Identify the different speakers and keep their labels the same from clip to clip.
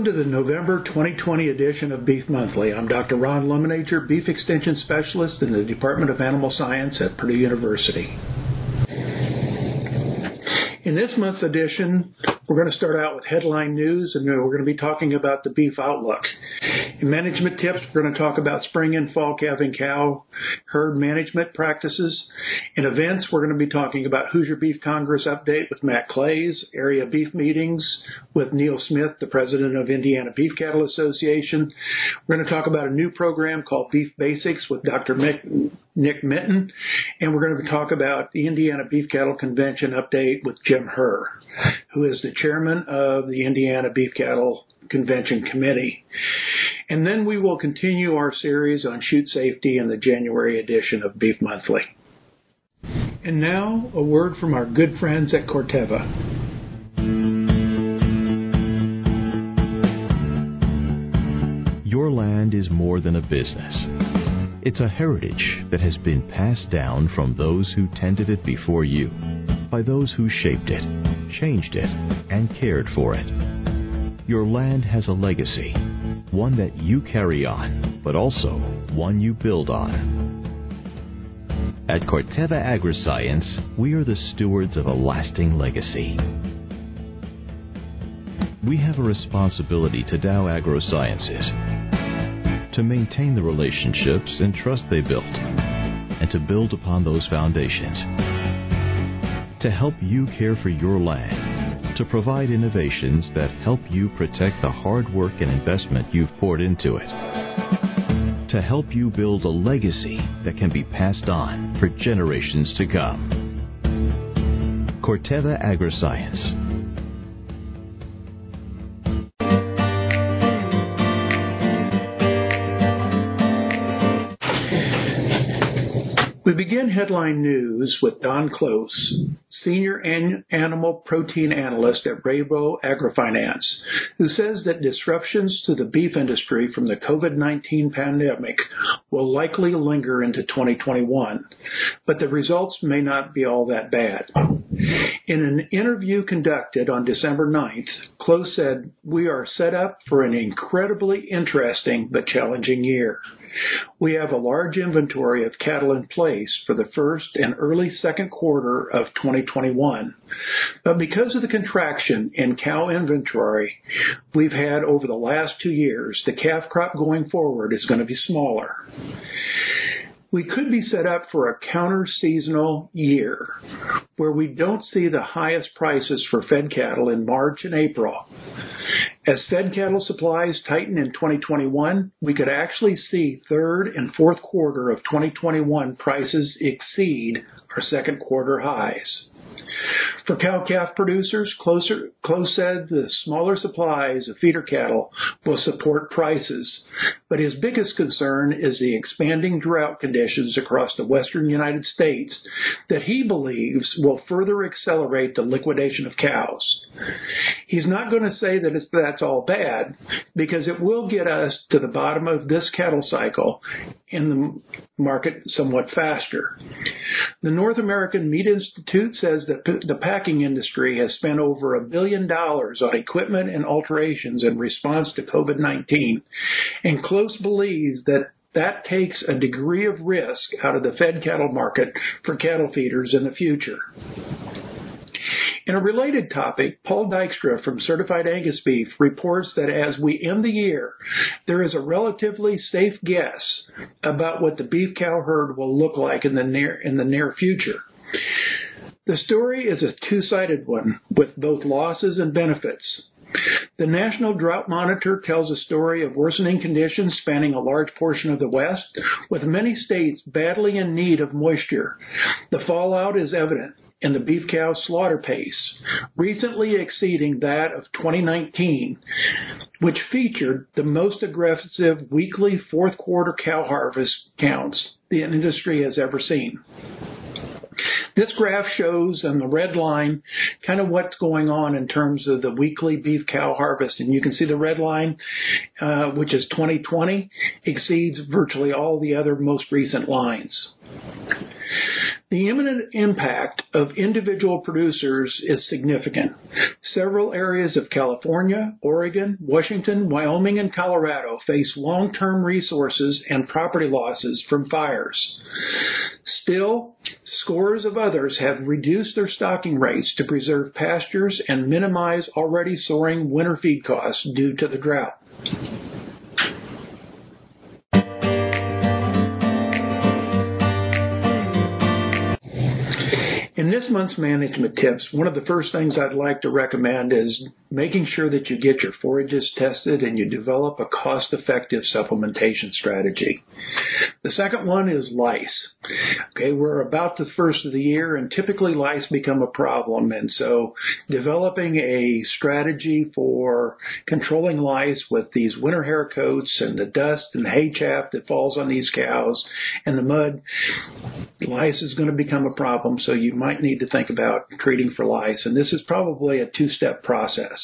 Speaker 1: Welcome to the November 2020 edition of Beef Monthly. I'm Dr. Ron Lemenager, Beef Extension Specialist in the Department of Animal Science at Purdue University. In this month's edition, we're going to start out with headline news and we're going to be talking about the beef outlook. In management tips, we're going to talk about spring and fall calving cow herd management practices. In events, we're going to be talking about Hoosier Beef Congress update with Matt Claeys, area beef meetings with Neil Smith, the president of Indiana Beef Cattle Association. We're going to talk about a new program called Beef Basics with Dr. Mick Nick Minton, and we're going to talk about the Indiana Beef Cattle Convention update with Jim Herr, who is the chairman of the Indiana Beef Cattle Convention Committee. And then we will continue our series on chute safety in the January edition of Beef Monthly. And now, a word from our good friends at Corteva.
Speaker 2: Your land is more than a business. It's a heritage that has been passed down from those who tended it before you, by those who shaped it, changed it, and cared for it. Your land has a legacy, one that you carry on, but also one you build on. At Corteva Agriscience, we are the stewards of a lasting legacy. We have a responsibility to Dow AgroSciences to maintain the relationships and trust they built, and to build upon those foundations. To help you care for your land, to provide innovations that help you protect the hard work and investment you've poured into it. To help you build a legacy that can be passed on for generations to come. Corteva Agriscience
Speaker 1: headline news with Don Close, Senior an- Animal Protein Analyst at Rabo AgriFinance, who says that disruptions to the beef industry from the COVID 19 pandemic will likely linger into 2021, but the results may not be all that bad. In an interview conducted on December 9th, Close said, We are set up for an incredibly interesting but challenging year. We have a large inventory of cattle in place for the first and early second quarter of 2021. But because of the contraction in cow inventory we've had over the last two years, the calf crop going forward is going to be smaller we could be set up for a counter seasonal year where we don't see the highest prices for fed cattle in March and April. As fed cattle supplies tighten in 2021, we could actually see third and fourth quarter of 2021 prices exceed our second quarter highs. For cow-calf producers, Close said the smaller supplies of feeder cattle will support prices, but his biggest concern is the expanding drought conditions across the western United States that he believes will further accelerate the liquidation of cows. He's not going to say that that's all bad because it will get us to the bottom of this cattle cycle in the market somewhat faster. The North American Meat Institute says that the packing industry has spent over a billion dollars on equipment and alterations in response to COVID 19, and Close believes that that takes a degree of risk out of the fed cattle market for cattle feeders in the future. In a related topic, Paul Dykstra from Certified Angus Beef reports that as we end the year, there is a relatively safe guess about what the beef cow herd will look like in the near in the near future. The story is a two-sided one with both losses and benefits. The National Drought Monitor tells a story of worsening conditions spanning a large portion of the West, with many states badly in need of moisture. The fallout is evident in the beef cow slaughter pace, recently exceeding that of 2019, which featured the most aggressive weekly fourth quarter cow harvest counts the industry has ever seen. This graph shows on the red line kind of what's going on in terms of the weekly beef cow harvest. And you can see the red line, uh, which is 2020, exceeds virtually all the other most recent lines. The imminent impact of individual producers is significant. Several areas of California, Oregon, Washington, Wyoming, and Colorado face long-term resources and property losses from fires. Still, scores of others have reduced their stocking rates to preserve pastures and minimize already soaring winter feed costs due to the drought. In this month's management tips, one of the first things I'd like to recommend is making sure that you get your forages tested and you develop a cost effective supplementation strategy. The second one is lice. Okay, we're about the first of the year and typically lice become a problem. And so developing a strategy for controlling lice with these winter hair coats and the dust and hay chaff that falls on these cows and the mud, lice is going to become a problem. So you might need to think about treating for lice. And this is probably a two step process.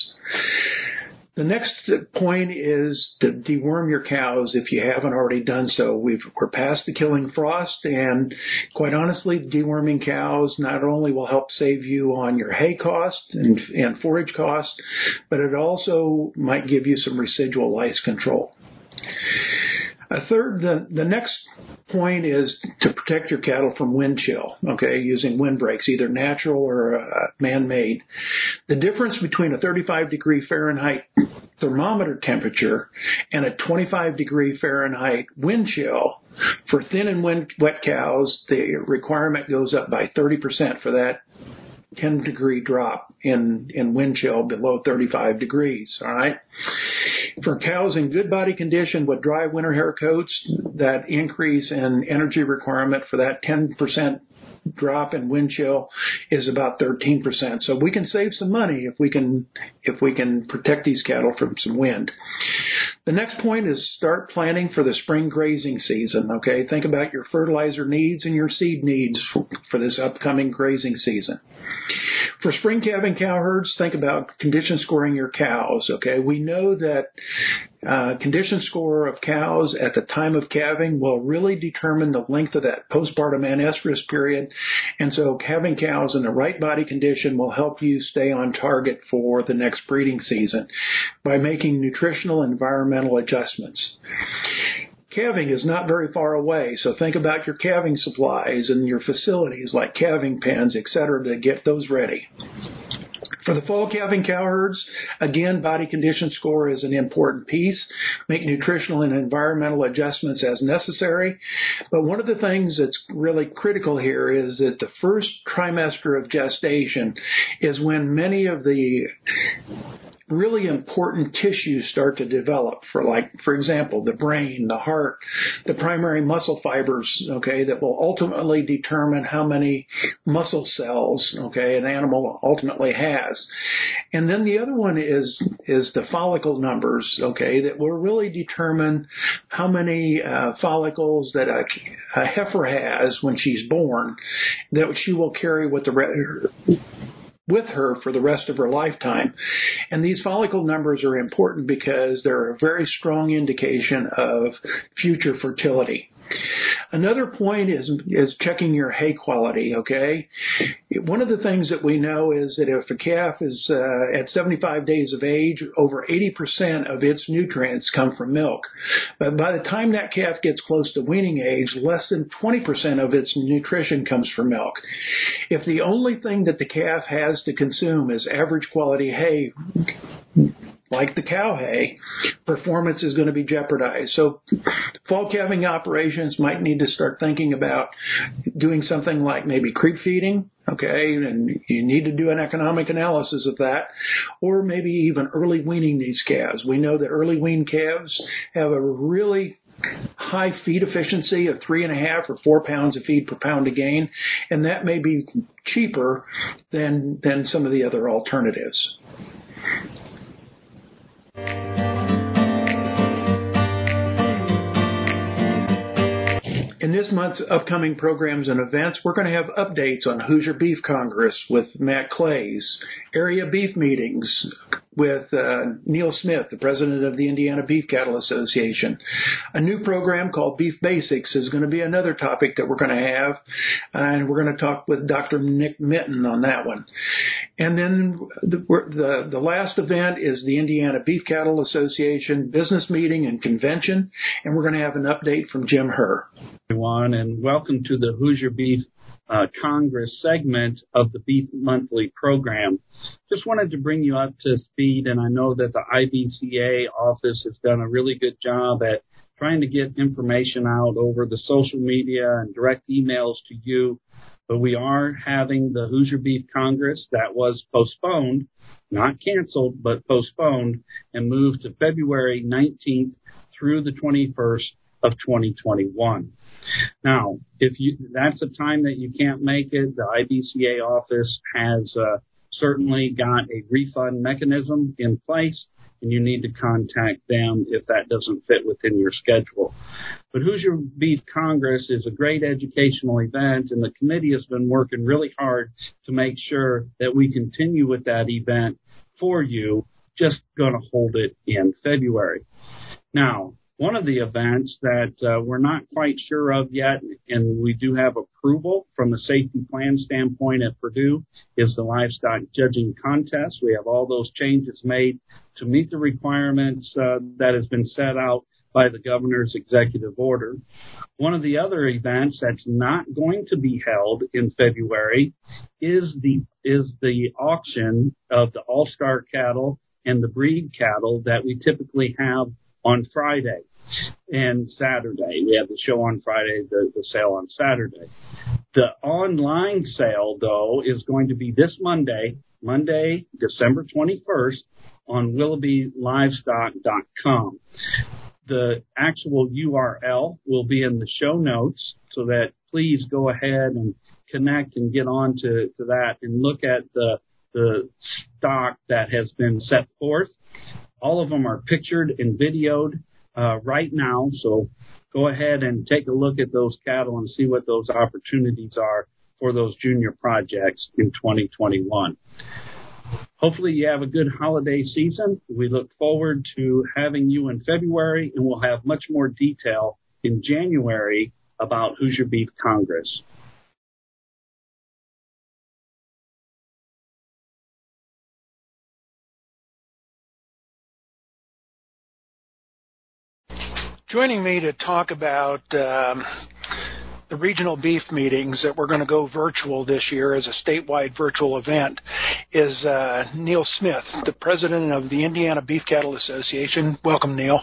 Speaker 1: The next point is to deworm your cows if you haven't already done so. we are past the killing frost, and quite honestly, deworming cows not only will help save you on your hay cost and, and forage cost, but it also might give you some residual lice control. A third, the, the next point is to protect your cattle from wind chill, okay, using windbreaks, either natural or uh, man-made. The difference between a 35 degree Fahrenheit thermometer temperature and a 25 degree Fahrenheit wind chill for thin and wet cows, the requirement goes up by 30% for that 10 degree drop in, in wind chill below 35 degrees. All right. For cows in good body condition with dry winter hair coats, that increase in energy requirement for that 10% drop in wind chill is about 13%. So we can save some money if we can if we can protect these cattle from some wind. The next point is start planning for the spring grazing season. Okay, think about your fertilizer needs and your seed needs for this upcoming grazing season. For spring calving cow herds, think about condition scoring your cows. Okay, we know that uh, condition score of cows at the time of calving will really determine the length of that postpartum anestrus period. And so having cows in the right body condition will help you stay on target for the next breeding season by making nutritional and environmental adjustments calving is not very far away, so think about your calving supplies and your facilities like calving pens, etc., to get those ready. For the fall calving cow herds, again, body condition score is an important piece. Make nutritional and environmental adjustments as necessary. But one of the things that's really critical here is that the first trimester of gestation is when many of the really important tissues start to develop for like for example the brain the heart the primary muscle fibers okay that will ultimately determine how many muscle cells okay an animal ultimately has. And then the other one is is the follicle numbers okay that will really determine how many uh, follicles that a, a heifer has when she's born that she will carry with the re- with her for the rest of her lifetime. And these follicle numbers are important because they're a very strong indication of future fertility. Another point is is checking your hay quality. Okay, one of the things that we know is that if a calf is uh, at 75 days of age, over 80% of its nutrients come from milk. But by the time that calf gets close to weaning age, less than 20% of its nutrition comes from milk. If the only thing that the calf has to consume is average quality hay, like the cow hay, performance is going to be jeopardized. So fall calving operations might need to start thinking about doing something like maybe creep feeding, okay, and you need to do an economic analysis of that, or maybe even early weaning these calves. We know that early weaned calves have a really high feed efficiency of three and a half or four pounds of feed per pound of gain, and that may be cheaper than than some of the other alternatives. In this month's upcoming programs and events, we're going to have updates on Hoosier Beef Congress with Matt Claeys, area beef meetings, with uh, Neil Smith, the president of the Indiana Beef Cattle Association. A new program called Beef Basics is going to be another topic that we're going to have, and we're going to talk with Dr. Nick Minton on that one. And then the, the, the last event is the Indiana Beef Cattle Association business meeting and convention, and we're going to have an update from Jim Herr.
Speaker 3: Everyone, and welcome to the Hoosier Beef uh, Congress segment of the Beef Monthly program. Just wanted to bring you up to speed, and I know that the IBCA office has done a really good job at trying to get information out over the social media and direct emails to you. But we are having the Hoosier Beef Congress that was postponed, not canceled, but postponed and moved to February 19th through the 21st of 2021. Now, if you that's a time that you can't make it, the IBCA office has uh, certainly got a refund mechanism in place, and you need to contact them if that doesn't fit within your schedule. But Hoosier Beef Congress is a great educational event, and the committee has been working really hard to make sure that we continue with that event for you. Just going to hold it in February. Now, one of the events that uh, we're not quite sure of yet, and we do have approval from the safety plan standpoint at Purdue, is the livestock judging contest. We have all those changes made to meet the requirements uh, that has been set out by the governor's executive order. One of the other events that's not going to be held in February is the is the auction of the all-star cattle and the breed cattle that we typically have on Friday and Saturday. We have the show on Friday, the, the sale on Saturday. The online sale, though, is going to be this Monday, Monday, December 21st, on willoughbylivestock.com. The actual URL will be in the show notes so that please go ahead and connect and get on to, to that and look at the, the stock that has been set forth all of them are pictured and videoed uh, right now. So go ahead and take a look at those cattle and see what those opportunities are for those junior projects in 2021. Hopefully you have a good holiday season. We look forward to having you in February and we'll have much more detail in January about Hoosier Beef Congress.
Speaker 1: Joining me to talk about um, the regional beef meetings that we're going to go virtual this year as a statewide virtual event is uh, Neil Smith, the president of the Indiana Beef Cattle Association. Welcome, Neil.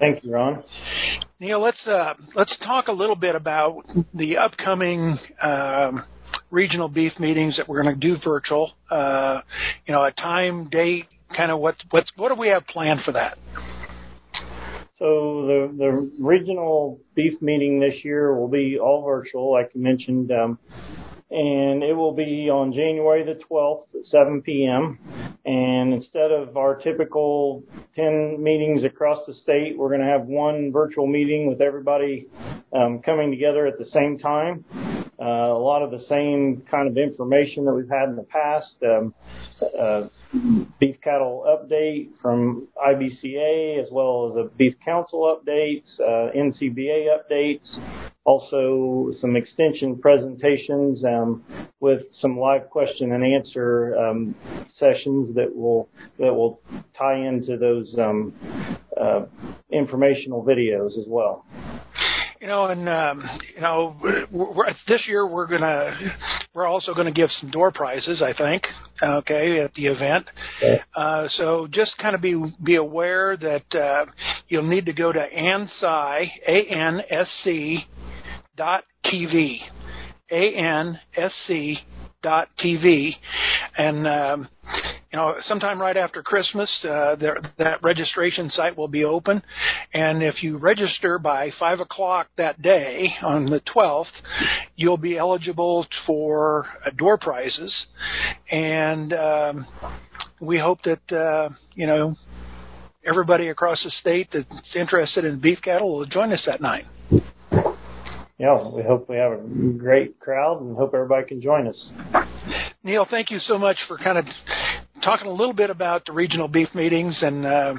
Speaker 4: Thank you, Ron.
Speaker 1: Neil, let's uh, let's talk a little bit about the upcoming. Um, regional beef meetings that we're going to do virtual. Uh, you know, a time, date, kind of what's what's what do we have planned for that?
Speaker 4: So the the regional beef meeting this year will be all virtual, like you mentioned, um, and it will be on January the 12th at 7 p.m. And instead of our typical 10 meetings across the state, we're going to have one virtual meeting with everybody um, coming together at the same time. Uh, a lot of the same kind of information that we've had in the past. Um, uh, beef cattle update from IBCA as well as a beef council updates, uh, NCBA updates, also some extension presentations um, with some live question and answer um, sessions that will that will tie into those um, uh, informational videos as well.
Speaker 1: You know, and um, you know, this year we're gonna we're also to give some door prizes. I think, okay, at the event. Uh, so just kind of be be aware that uh, you'll need to go to ANSI A N S C dot TV, A N S C dot TV, and um, you know, sometime right after Christmas, uh, there, that registration site will be open, and if you register by five o'clock that day on the 12th, you'll be eligible for uh, door prizes, and um, we hope that uh, you know everybody across the state that's interested in beef cattle will join us that night
Speaker 4: yeah, we hope we have a great crowd and hope everybody can join us.
Speaker 1: Neil, thank you so much for kind of talking a little bit about the regional beef meetings, and uh,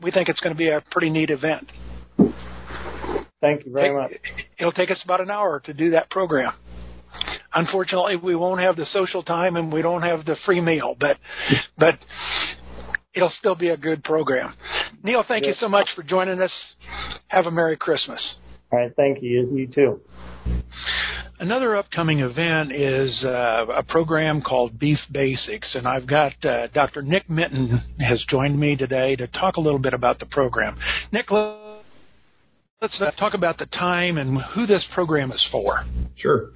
Speaker 1: we think it's going to be a pretty neat event.
Speaker 4: Thank you very much.
Speaker 1: It'll take us about an hour to do that program. Unfortunately, we won't have the social time and we don't have the free meal, but but it'll still be a good program. Neil, thank yes. you so much for joining us. Have a Merry Christmas.
Speaker 4: All right, thank you. You too.
Speaker 1: Another upcoming event is uh, a program called Beef Basics, and I've got uh, Dr. Nick Minton has joined me today to talk a little bit about the program. Nick, Let's uh, talk about the time and who this program is for.
Speaker 5: Sure.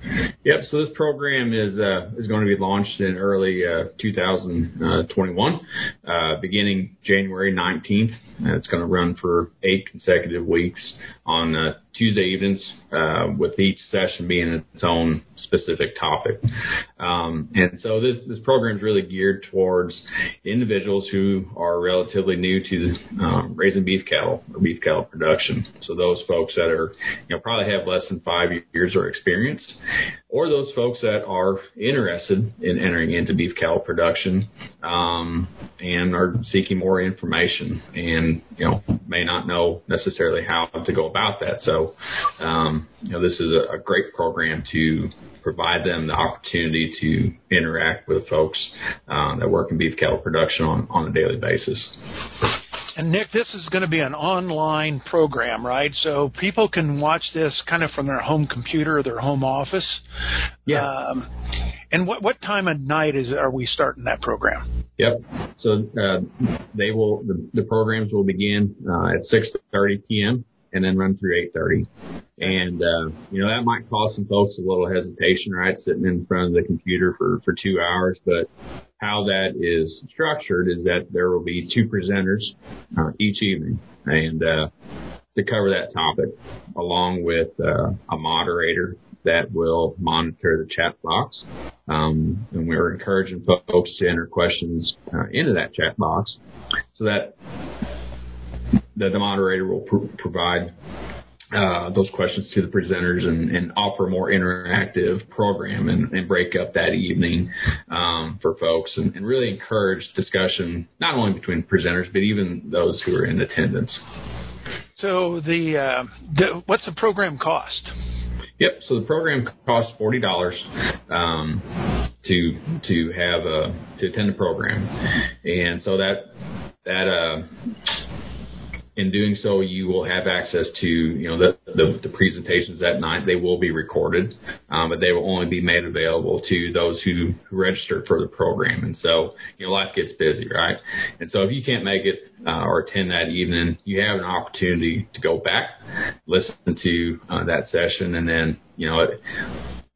Speaker 5: Yep. So this program is uh, is going to be launched in early uh, 2021, uh, beginning January 19th. it's going to run for eight consecutive weeks on uh, Tuesday evenings, uh, with each session being its own specific topic. Um, and so this this program is really geared towards individuals who are relatively new to um, raising beef cattle or beef cattle production. So those folks that are you know probably have less than five years or experience, or those folks that are interested in entering into beef cattle production um, and are seeking more information and you know may not know necessarily how to go about that. So um, you know this is a, a great program to provide them the opportunity to interact with folks um, that work in beef cattle production on, on a daily basis.
Speaker 1: And Nick, this is going to be an online program, right? So people can watch this kind of from their home computer or their home office.
Speaker 5: Yeah. Um,
Speaker 1: and what what time of night is are we starting that program?
Speaker 5: Yep. So uh, they will the, the programs will begin uh, at 6:30 p.m. and then run through 8:30. And uh, you know that might cause some folks a little hesitation, right? Sitting in front of the computer for for two hours, but how that is structured is that there will be two presenters uh, each evening, and uh, to cover that topic, along with uh, a moderator that will monitor the chat box. Um, and we're encouraging folks to enter questions uh, into that chat box so that that the moderator will pr- provide uh, those questions to the presenters and, and, offer a more interactive program and, and break up that evening um, for folks and, and, really encourage discussion not only between presenters but even those who are in attendance.
Speaker 1: So the, uh, the what's the program cost?
Speaker 5: Yep. So the program costs forty dollars um, to to have a to attend the program, and so that that uh, in doing so, you will have access to you know the the, the presentations that night. They will be recorded, um, but they will only be made available to those who, registered for the program. And so you know life gets busy, right? And so if you can't make it uh, or attend that evening, you have an opportunity to go back, listen to uh, that session, and then you know.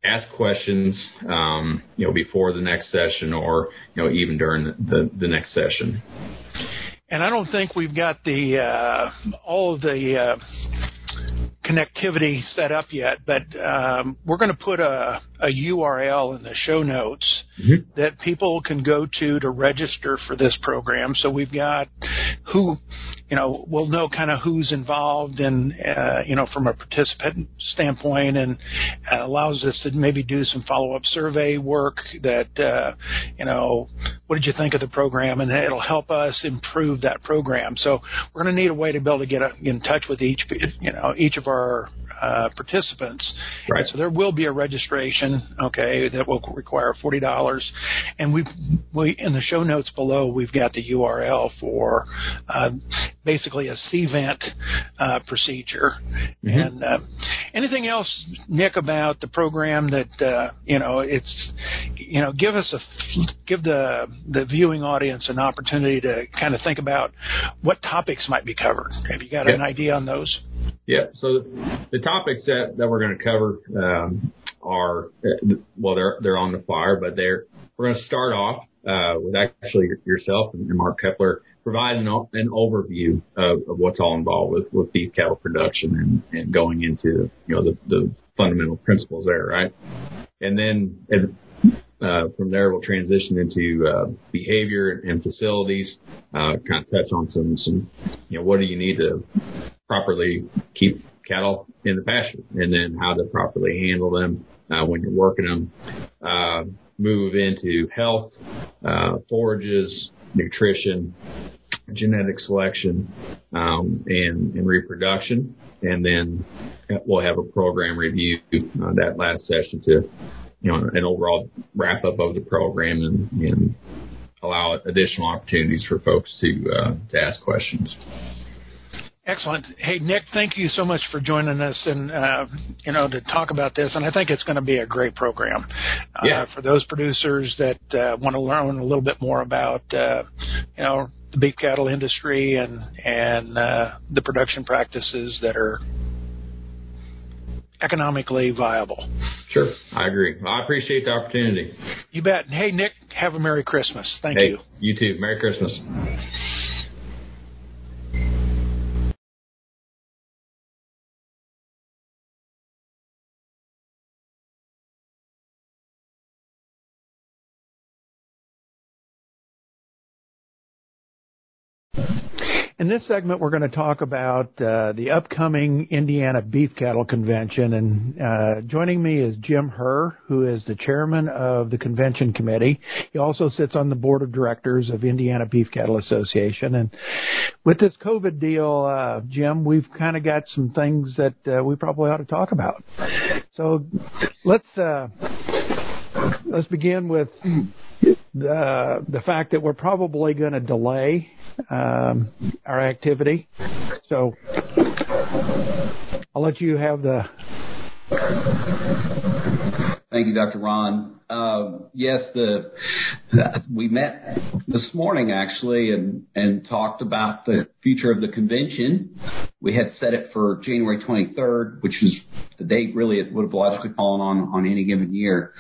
Speaker 5: ask questions, um, you know, before the next session or, you know, even during the, the, the next session
Speaker 1: and I don't think we've got the uh, all of the uh, connectivity set up yet, but um, we're going to put a, a, URL in the show notes mm-hmm. that people can go to to register for this program. So we've got who, you know, we'll know kind of who's involved and, uh, you know, from a participant standpoint and uh, allows us to maybe do some follow up survey work that, uh, you know, what did you think of the program? And it'll help us improve that program. So we're going to need a way to be able to get, a, get in touch with each, you know, each of our uh, participants.
Speaker 5: Right.
Speaker 1: So there will be a registration, okay, that will require forty dollars, and we we in the show notes below we've got the URL for uh, basically a CVent uh, procedure. Mm-hmm. And uh, anything else, Nick, about the program that uh, you know it's you know give us a give the the viewing audience an opportunity to kind of think about what topics might be covered. Have you got an idea on those?
Speaker 5: Yeah. So the topics that, that we're going to cover um, are well, they're they're on the fire, but they're we're going to start off uh, with actually yourself and Mark Kepler provide an, an overview of, of what's all involved with, with beef cattle production and, and going into you know the, the fundamental principles there, right? And then uh, from there, we'll transition into uh, behavior and facilities. Uh, kind of touch on some some you know what do you need to properly keep cattle in the pasture, and then how to properly handle them uh, when you're working them. Uh, move into health, uh, forages, nutrition, genetic selection, um, and, and reproduction. And then we'll have a program review uh, that last session to, you know, an overall wrap up of the program and, and allow additional opportunities for folks to uh, to ask questions.
Speaker 1: Excellent. Hey, Nick, thank you so much for joining us and, uh, you know, to talk about this. And I think it's going to be a great program uh,
Speaker 5: yeah.
Speaker 1: for those producers that uh, want to learn a little bit more about, uh, you know, the beef cattle industry and, and uh, the production practices that are economically viable.
Speaker 5: Sure, I agree. I appreciate the opportunity.
Speaker 1: You bet. Hey, Nick, have a Merry Christmas. Thank
Speaker 5: hey,
Speaker 1: you.
Speaker 5: You too. Merry Christmas.
Speaker 1: In this segment, we're going to talk about uh, the upcoming Indiana Beef Cattle Convention. And uh, joining me is Jim Herr, who is the chairman of the convention committee. He also sits on the board of directors of Indiana Beef Cattle Association. And with this COVID deal, uh, Jim, we've kind of got some things that uh, we probably ought to talk about. So let's uh, let's begin with the the fact that we're probably going to delay um, our activity. So I'll let you have the.
Speaker 6: Thank you, Dr. Ron. Uh, yes, the we met this morning actually and and talked about the future of the convention. We had set it for January 23rd, which is the date really it would have logically fallen on on any given year.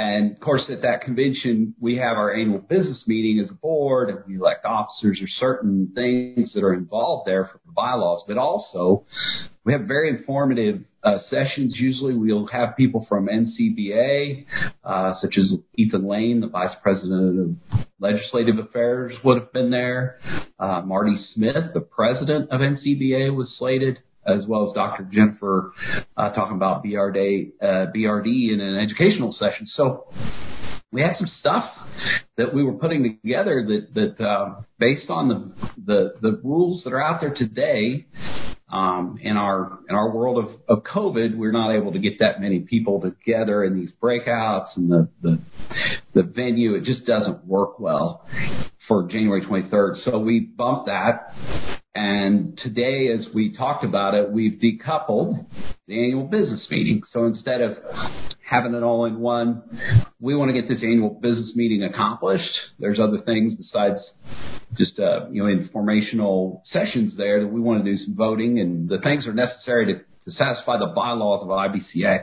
Speaker 6: And of course, at that convention, we have our annual business meeting as a board, and we elect officers. There's certain things that are involved there for the bylaws, but also we have very informative uh, sessions. Usually, we'll have people from NCBA, uh, such as Ethan Lane, the vice president of legislative affairs, would have been there. Uh, Marty Smith, the president of NCBA, was slated as well as Dr. Jennifer uh, talking about BRD, uh, BRD in an educational session. So we had some stuff that we were putting together that that uh, based on the, the the rules that are out there today. Um, in our in our world of, of COVID, we're not able to get that many people together in these breakouts and the, the the venue. It just doesn't work well for January 23rd. So we bumped that and today, as we talked about it, we've decoupled the annual business meeting. So instead of having it all in one, we want to get this annual business meeting accomplished. There's other things besides just uh, you know informational sessions there that we want to do some voting, and the things are necessary to, to satisfy the bylaws of IBCA.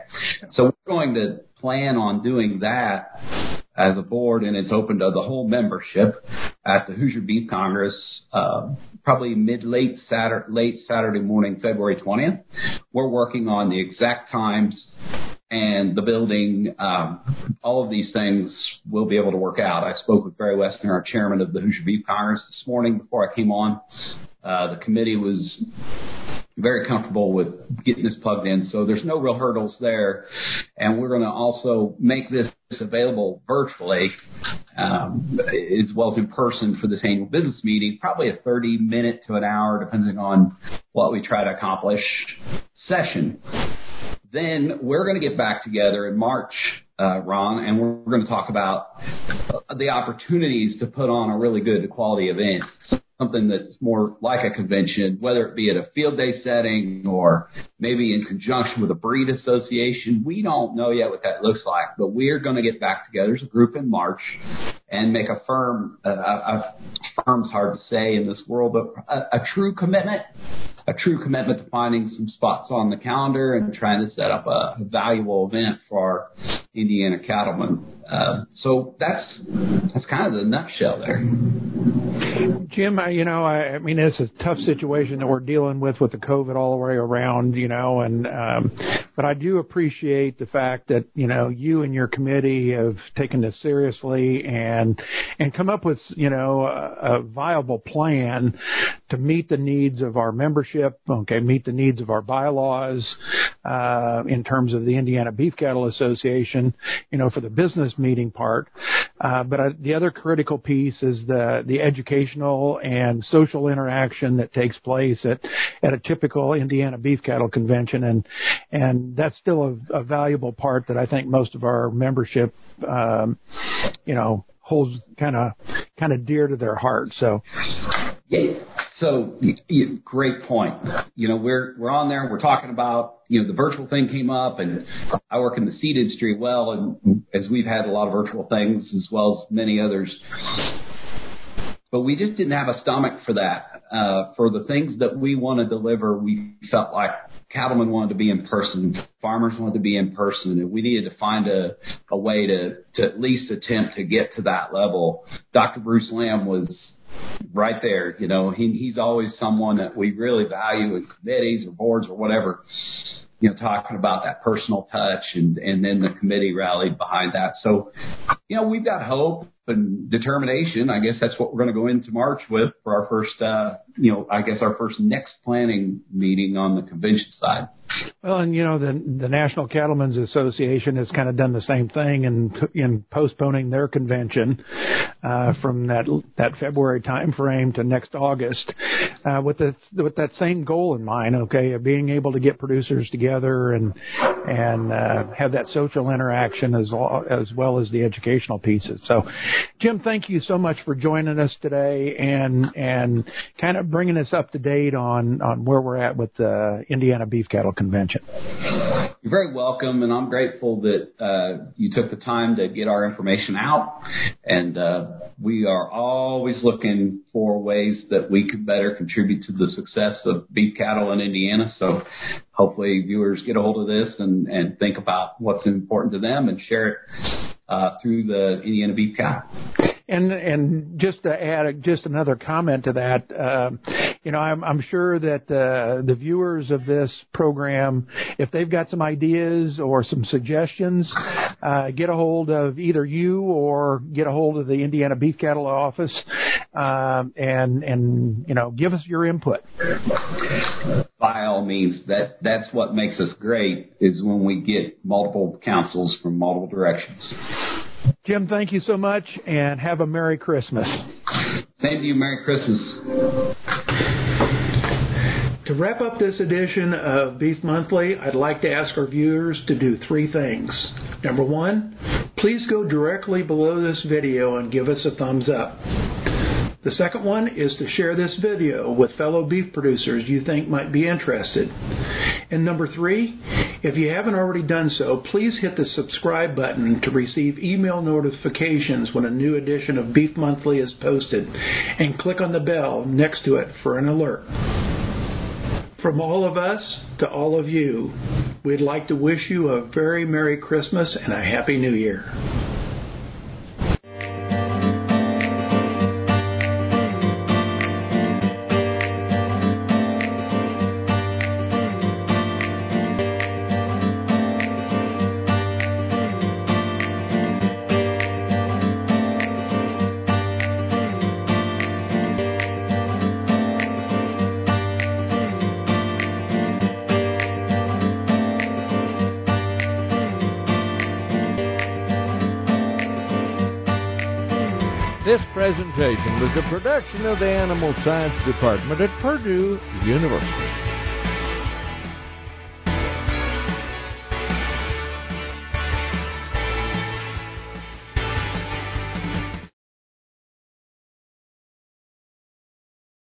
Speaker 6: So we're going to plan on doing that as a board, and it's open to the whole membership at the Hoosier Beef Congress, uh, probably mid late Saturday, late Saturday morning, February 20th. We're working on the exact times and the building. Um, all of these things will be able to work out. I spoke with Barry Westner, our chairman of the Hoosier Beef Congress, this morning before I came on. Uh, the committee was very comfortable with getting this plugged in. So there's no real hurdles there. And we're going to also make this available virtually um, as well as in person for this annual business meeting, probably a 30 minute to an hour, depending on what we try to accomplish session. Then we're going to get back together in March, uh, Ron, and we're, we're going to talk about the opportunities to put on a really good quality event something that's more like a convention, whether it be at a field day setting or maybe in conjunction with a breed association. We don't know yet what that looks like, but we're going to get back together as a group in March and make a firm, uh, a firm's hard to say in this world, but a, a true commitment, a true commitment to finding some spots on the calendar and trying to set up a, valuable event for our Indiana cattlemen. Uh, so that's that's kind of the nutshell there.
Speaker 1: Jim, you know, I, I mean, it's a tough situation that we're dealing with with the COVID all the way around, you know, and um, but I do appreciate the fact that you know you and your committee have taken this seriously and and come up with you know a, a viable plan to meet the needs of our membership, okay, meet the needs of our bylaws, uh, in terms of the Indiana Beef Cattle Association, you know, for the business meeting part. Uh, but uh, the other critical piece is the, the educational and social interaction that takes place at, at a typical Indiana beef cattle convention. And, and that's still a, a valuable part that I think most of our membership, um, you know, holds kind of kind of dear to their heart. So.
Speaker 6: Yeah. So great point. You know, we're we're on there. We're talking about you know the virtual thing came up, and I work in the seed industry well, and as we've had a lot of virtual things as well as many others. But we just didn't have a stomach for that. Uh, for the things that we want to deliver, we felt like cattlemen wanted to be in person, farmers wanted to be in person, and we needed to find a, a way to, to at least attempt to get to that level. Dr. Bruce Lamb was right there. You know, he, he's always someone that we really value in committees or boards or whatever. You know, talking about that personal touch, and and then the committee rallied behind that. So, you know, we've got hope and determination. I guess that's what we're going to go into March with for our first, uh, you know, I guess our first next planning meeting on the convention side.
Speaker 1: Well, and you know the the National Cattlemen's Association has kind of done the same thing in in postponing their convention uh, from that that February time frame to next August, uh, with the with that same goal in mind. Okay, of being able to get producers together and and uh, have that social interaction as as well as the educational pieces. So, Jim, thank you so much for joining us today and and kind of bringing us up to date on on where we're at with the Indiana Beef Cattle Convention.
Speaker 6: You're very welcome, and I'm grateful that uh, you took the time to get our information out. And uh, we are always looking for ways that we could better contribute to the success of beef cattle in Indiana. So hopefully viewers get a hold of this and, and think about what's important to them and share it uh, through the Indiana Beef Cattle.
Speaker 1: And and just to add just another comment to that, uh, you know, I'm, I'm sure that uh, the viewers of this program, if they've got some ideas or some suggestions, uh, get a hold of either you or get a hold of the Indiana Beef Cattle Office, um, and and you know, give us your input.
Speaker 6: By all means, that that's what makes us great is when we get multiple councils from multiple directions.
Speaker 1: Jim, thank you so much, and have a Merry Christmas.
Speaker 6: Thank you. Merry Christmas.
Speaker 1: To wrap up this edition of Beef Monthly, I'd like to ask our viewers to do three things. Number one, please go directly below this video and give us a thumbs up. The second one is to share this video with fellow beef producers you think might be interested. And number three, if you haven't already done so, please hit the subscribe button to receive email notifications when a new edition of Beef Monthly is posted, and click on the bell next to it for an alert. From all of us to all of you, we'd like to wish you a very Merry Christmas and a Happy New Year.
Speaker 7: Production of the Animal Science Department at Purdue University.